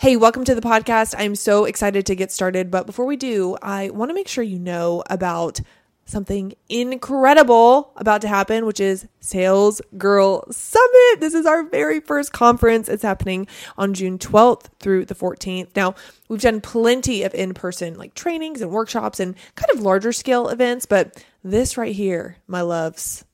Hey, welcome to the podcast. I'm so excited to get started. But before we do, I want to make sure you know about something incredible about to happen, which is Sales Girl Summit. This is our very first conference. It's happening on June 12th through the 14th. Now, we've done plenty of in person like trainings and workshops and kind of larger scale events, but this right here, my loves,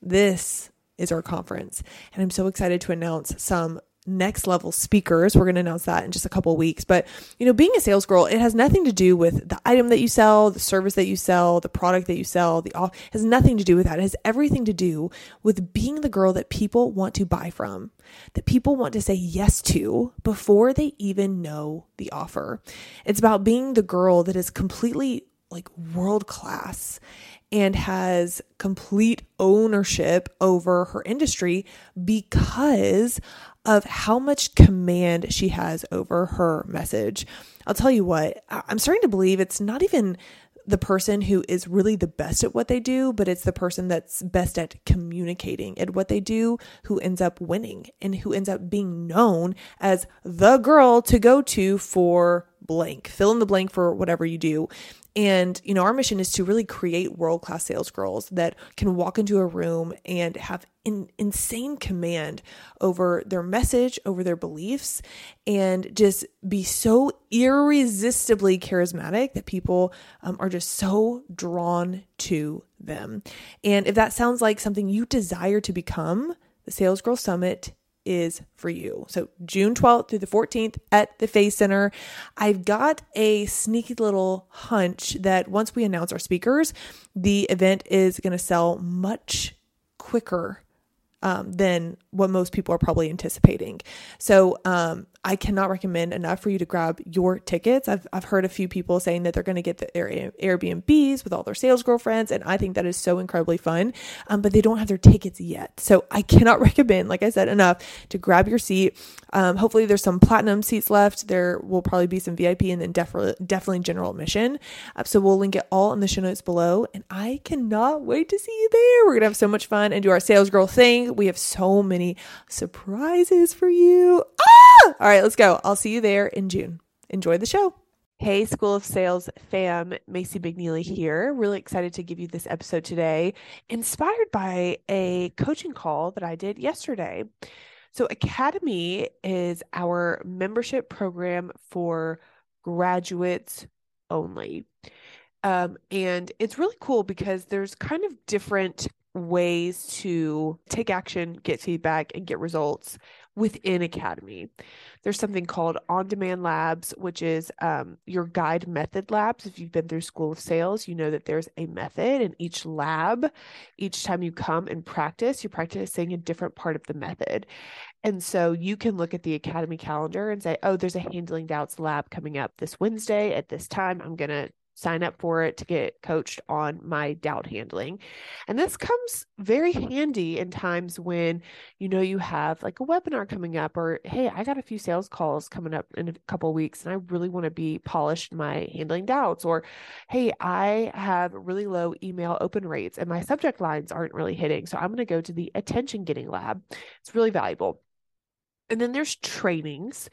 this is our conference. And I'm so excited to announce some next level speakers. We're going to announce that in just a couple weeks. But, you know, being a sales girl, it has nothing to do with the item that you sell, the service that you sell, the product that you sell, the off has nothing to do with that. It has everything to do with being the girl that people want to buy from, that people want to say yes to before they even know the offer. It's about being the girl that is completely like world class and has complete ownership over her industry because of how much command she has over her message. I'll tell you what, I'm starting to believe it's not even the person who is really the best at what they do, but it's the person that's best at communicating at what they do who ends up winning and who ends up being known as the girl to go to for blank. Fill in the blank for whatever you do. And, you know, our mission is to really create world class sales girls that can walk into a room and have in, insane command over their message, over their beliefs, and just be so irresistibly charismatic that people um, are just so drawn to them. And if that sounds like something you desire to become, the Sales Girl Summit is for you. So June 12th through the 14th at the Face Center. I've got a sneaky little hunch that once we announce our speakers, the event is going to sell much quicker um, than what most people are probably anticipating. So um, I cannot recommend enough for you to grab your tickets. I've, I've heard a few people saying that they're going to get the Airbnbs with all their sales girlfriends, and I think that is so incredibly fun, um, but they don't have their tickets yet. So I cannot recommend, like I said, enough to grab your seat. Um, hopefully, there's some platinum seats left. There will probably be some VIP and then definitely, definitely general admission. Uh, so we'll link it all in the show notes below, and I cannot wait to see you there. We're going to have so much fun and do our sales girl thing. We have so many surprises for you. Ah! All right let's go. I'll see you there in June. Enjoy the show. Hey, School of Sales fam, Macy McNeely here. Really excited to give you this episode today, inspired by a coaching call that I did yesterday. So, Academy is our membership program for graduates only. Um, and it's really cool because there's kind of different ways to take action, get feedback, and get results within Academy. There's something called On Demand Labs, which is um, your guide method labs. If you've been through School of Sales, you know that there's a method in each lab. Each time you come and practice, you're practicing a different part of the method. And so you can look at the Academy calendar and say, oh, there's a handling doubts lab coming up this Wednesday at this time. I'm going to sign up for it to get coached on my doubt handling. And this comes very handy in times when you know you have like a webinar coming up or hey, I got a few sales calls coming up in a couple weeks and I really want to be polished my handling doubts or hey, I have really low email open rates and my subject lines aren't really hitting. So I'm going to go to the attention getting lab. It's really valuable. And then there's trainings.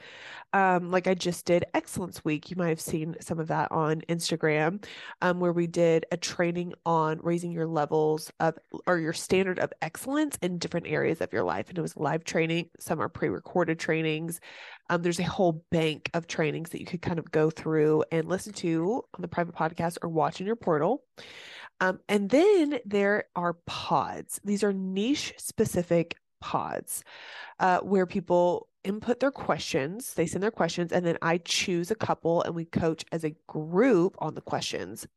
Um, like I just did Excellence Week. You might have seen some of that on Instagram, um, where we did a training on raising your levels of or your standard of excellence in different areas of your life. And it was live training, some are pre recorded trainings. Um, there's a whole bank of trainings that you could kind of go through and listen to on the private podcast or watch in your portal. Um, and then there are pods. These are niche specific pods uh, where people input their questions, they send their questions, and then I choose a couple and we coach as a group on the questions.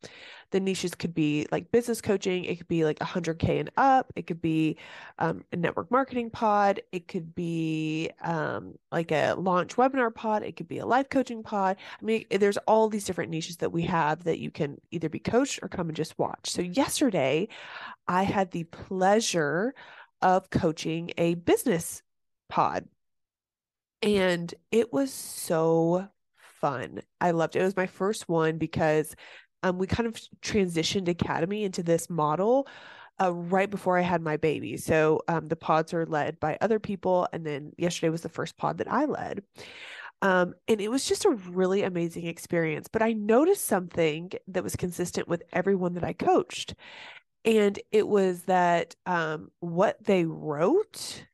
The niches could be like business coaching, it could be like 100K and up, it could be um, a network marketing pod, it could be um, like a launch webinar pod, it could be a life coaching pod. I mean, there's all these different niches that we have that you can either be coached or come and just watch. So, yesterday, I had the pleasure of coaching a business pod. And it was so fun. I loved it. It was my first one because um, we kind of transitioned Academy into this model uh, right before I had my baby. So um, the pods are led by other people. And then yesterday was the first pod that I led. Um, and it was just a really amazing experience. But I noticed something that was consistent with everyone that I coached. And it was that um, what they wrote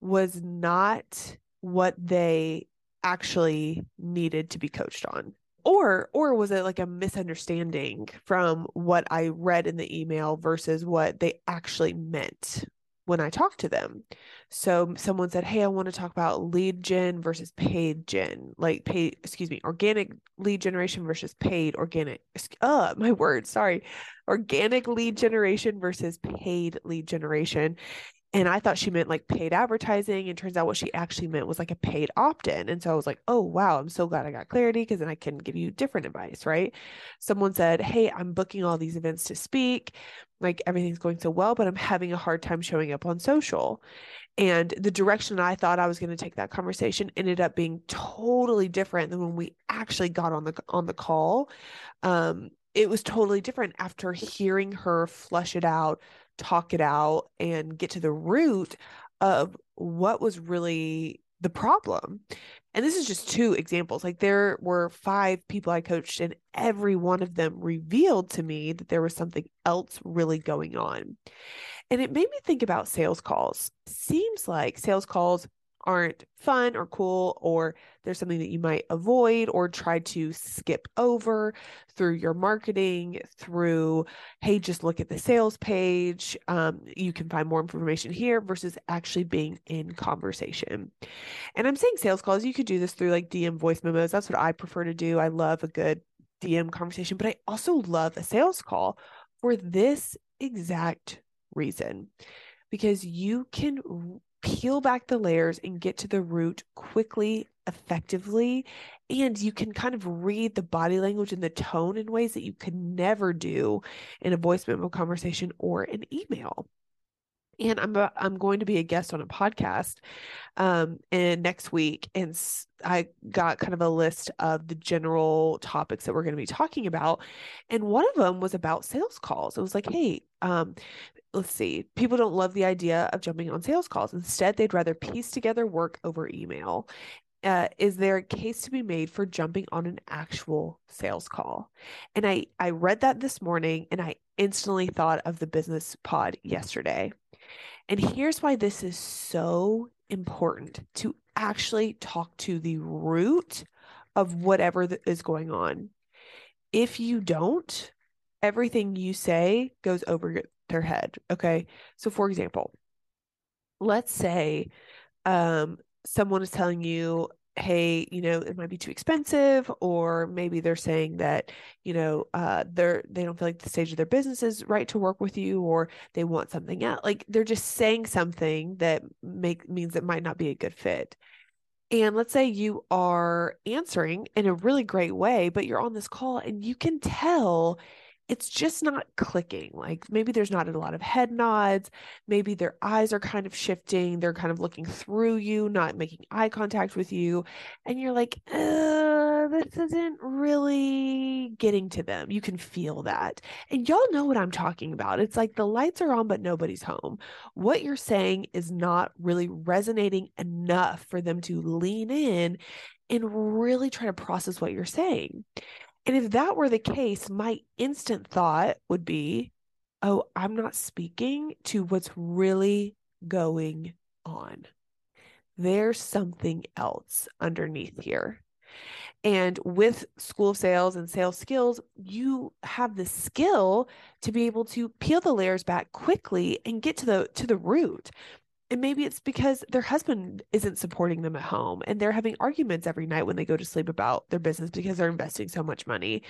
was not what they actually needed to be coached on. Or or was it like a misunderstanding from what i read in the email versus what they actually meant when i talk to them. So someone said hey i want to talk about lead gen versus paid gen like paid excuse me organic lead generation versus paid organic uh my word sorry organic lead generation versus paid lead generation and I thought she meant like paid advertising. And turns out what she actually meant was like a paid opt in. And so I was like, oh, wow, I'm so glad I got clarity because then I can give you different advice, right? Someone said, hey, I'm booking all these events to speak. Like everything's going so well, but I'm having a hard time showing up on social. And the direction I thought I was going to take that conversation ended up being totally different than when we actually got on the on the call. Um, it was totally different after hearing her flush it out talk it out and get to the root of what was really the problem. And this is just two examples. Like there were five people I coached, and every one of them revealed to me that there was something else really going on. And it made me think about sales calls. Seems like sales calls aren't fun or cool, or there's something that you might avoid or try to skip over through your marketing, through, hey, just look at the sales page. Um, you can find more information here versus actually being in conversation. And I'm saying sales calls, you could do this through like DM voice memos. That's what I prefer to do. I love a good DM conversation, but I also love a sales call for this exact reason because you can peel back the layers and get to the root quickly, effectively. And you can kind of read the body language and the tone in ways that you could never do in a voice memo conversation or an email. And I'm a, I'm going to be a guest on a podcast um and next week and I got kind of a list of the general topics that we're going to be talking about and one of them was about sales calls. It was like, "Hey, um let's see, people don't love the idea of jumping on sales calls. Instead, they'd rather piece together work over email. Uh, is there a case to be made for jumping on an actual sales call? And I I read that this morning and I instantly thought of the business pod yesterday. And here's why this is so important to actually talk to the root of whatever is going on. If you don't, everything you say goes over their head. Okay. So, for example, let's say um, someone is telling you, hey, you know, it might be too expensive, or maybe they're saying that, you know, uh, they're they don't feel like the stage of their business is right to work with you, or they want something else. Like they're just saying something that make means it might not be a good fit. And let's say you are answering in a really great way, but you're on this call and you can tell it's just not clicking. Like maybe there's not a lot of head nods. Maybe their eyes are kind of shifting. They're kind of looking through you, not making eye contact with you. And you're like, this isn't really getting to them. You can feel that. And y'all know what I'm talking about. It's like the lights are on, but nobody's home. What you're saying is not really resonating enough for them to lean in and really try to process what you're saying. And if that were the case, my instant thought would be, oh, I'm not speaking to what's really going on. There's something else underneath here. And with school of sales and sales skills, you have the skill to be able to peel the layers back quickly and get to the to the root. And maybe it's because their husband isn't supporting them at home and they're having arguments every night when they go to sleep about their business because they're investing so much money.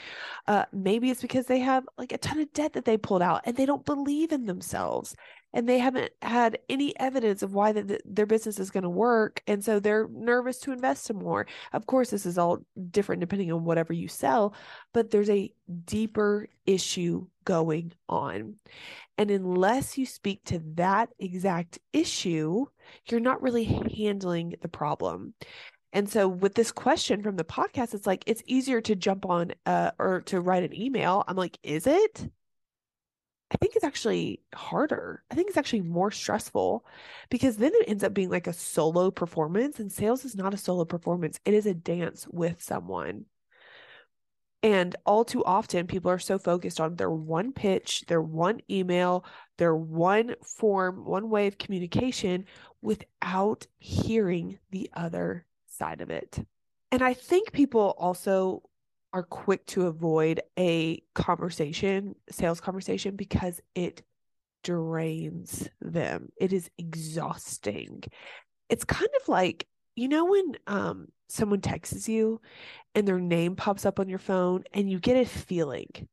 Uh, maybe it's because they have like a ton of debt that they pulled out and they don't believe in themselves and they haven't had any evidence of why the, the, their business is going to work. And so they're nervous to invest some more. Of course, this is all different depending on whatever you sell, but there's a deeper issue going on. And unless you speak to that exact issue, you're not really handling the problem. And so with this question from the podcast, it's like it's easier to jump on uh, or to write an email. I'm like, is it? I think it's actually harder. I think it's actually more stressful because then it ends up being like a solo performance, and sales is not a solo performance, it is a dance with someone. And all too often, people are so focused on their one pitch, their one email, their one form, one way of communication without hearing the other side of it. And I think people also are quick to avoid a conversation, sales conversation, because it drains them. It is exhausting. It's kind of like, you know, when um, someone texts you and their name pops up on your phone and you get a feeling.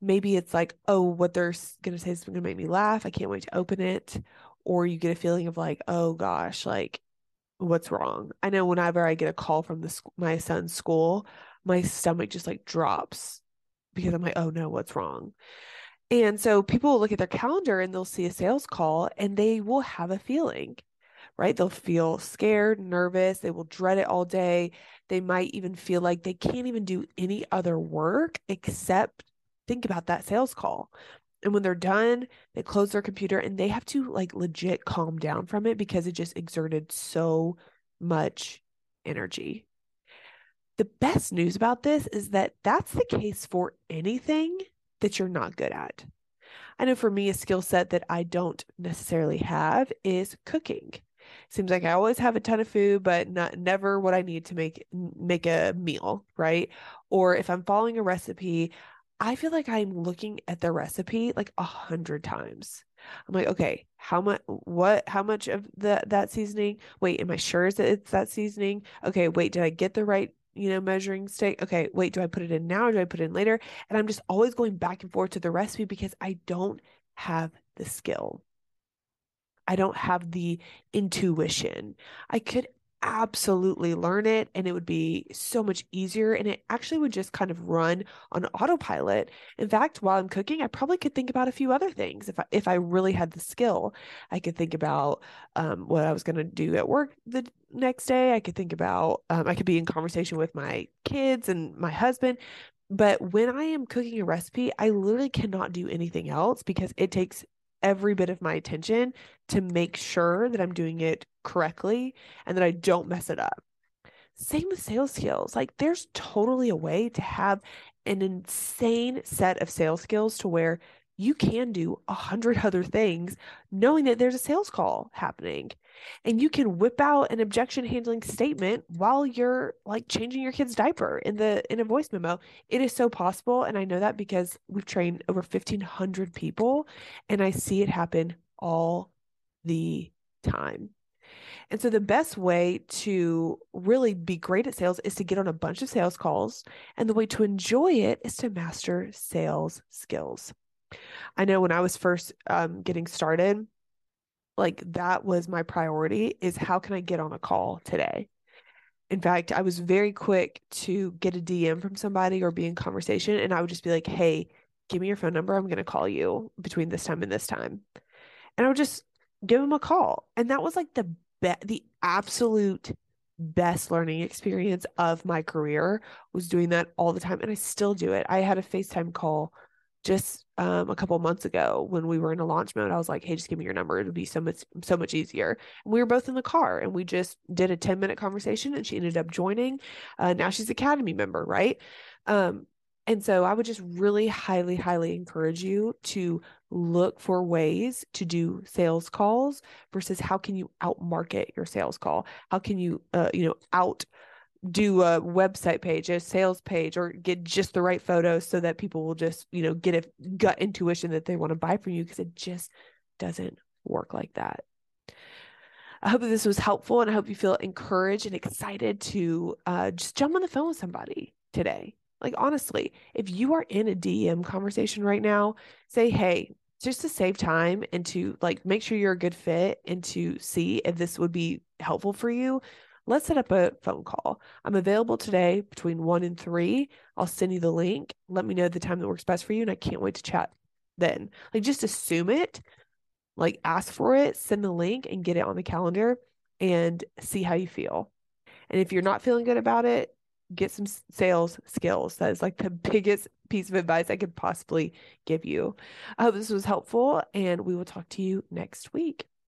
Maybe it's like, oh, what they're going to say is going to make me laugh. I can't wait to open it. Or you get a feeling of like, oh gosh, like what's wrong. I know whenever I get a call from the my son's school, my stomach just like drops because I'm like, oh no, what's wrong? And so people will look at their calendar and they'll see a sales call and they will have a feeling, right? They'll feel scared, nervous, they will dread it all day. They might even feel like they can't even do any other work except think about that sales call. And when they're done, they close their computer and they have to like legit calm down from it because it just exerted so much energy. The best news about this is that that's the case for anything that you're not good at. I know for me, a skill set that I don't necessarily have is cooking. Seems like I always have a ton of food, but not never what I need to make make a meal, right? Or if I'm following a recipe, I feel like I'm looking at the recipe like a hundred times. I'm like, okay, how much, what, how much of the that seasoning? Wait, am I sure that it's that seasoning? Okay, wait, did I get the right, you know, measuring stick? Okay, wait, do I put it in now or do I put it in later? And I'm just always going back and forth to the recipe because I don't have the skill. I don't have the intuition. I could absolutely learn it and it would be so much easier and it actually would just kind of run on autopilot. In fact, while I'm cooking, I probably could think about a few other things if I, if I really had the skill. I could think about um, what I was going to do at work the next day. I could think about um, I could be in conversation with my kids and my husband. But when I am cooking a recipe, I literally cannot do anything else because it takes every bit of my attention to make sure that I'm doing it correctly and that I don't mess it up. Same with sales skills. Like there's totally a way to have an insane set of sales skills to where you can do a hundred other things knowing that there's a sales call happening and you can whip out an objection handling statement while you're like changing your kid's diaper in the in a voice memo it is so possible and i know that because we've trained over 1500 people and i see it happen all the time and so the best way to really be great at sales is to get on a bunch of sales calls. And the way to enjoy it is to master sales skills. I know when I was first um, getting started, like that was my priority is how can I get on a call today? In fact, I was very quick to get a DM from somebody or be in conversation, and I would just be like, hey, give me your phone number. I'm going to call you between this time and this time. And I would just give them a call. And that was like the be- the absolute best learning experience of my career was doing that all the time and I still do it. I had a FaceTime call just um, a couple months ago when we were in a launch mode, I was like, "Hey, just give me your number. It'll be so much so much easier." And we were both in the car, and we just did a ten minute conversation, and she ended up joining. Uh, now she's Academy member, right? Um, and so I would just really highly, highly encourage you to look for ways to do sales calls versus how can you outmarket your sales call? How can you, uh, you know, out do a website page, a sales page, or get just the right photos so that people will just, you know, get a gut intuition that they want to buy from you because it just doesn't work like that. I hope that this was helpful and I hope you feel encouraged and excited to uh, just jump on the phone with somebody today. Like, honestly, if you are in a DM conversation right now, say, hey, just to save time and to like make sure you're a good fit and to see if this would be helpful for you let's set up a phone call. I'm available today between one and three. I'll send you the link. Let me know the time that works best for you. And I can't wait to chat then. Like just assume it, like ask for it, send the link and get it on the calendar and see how you feel. And if you're not feeling good about it, get some sales skills. That is like the biggest piece of advice I could possibly give you. I hope this was helpful, and we will talk to you next week.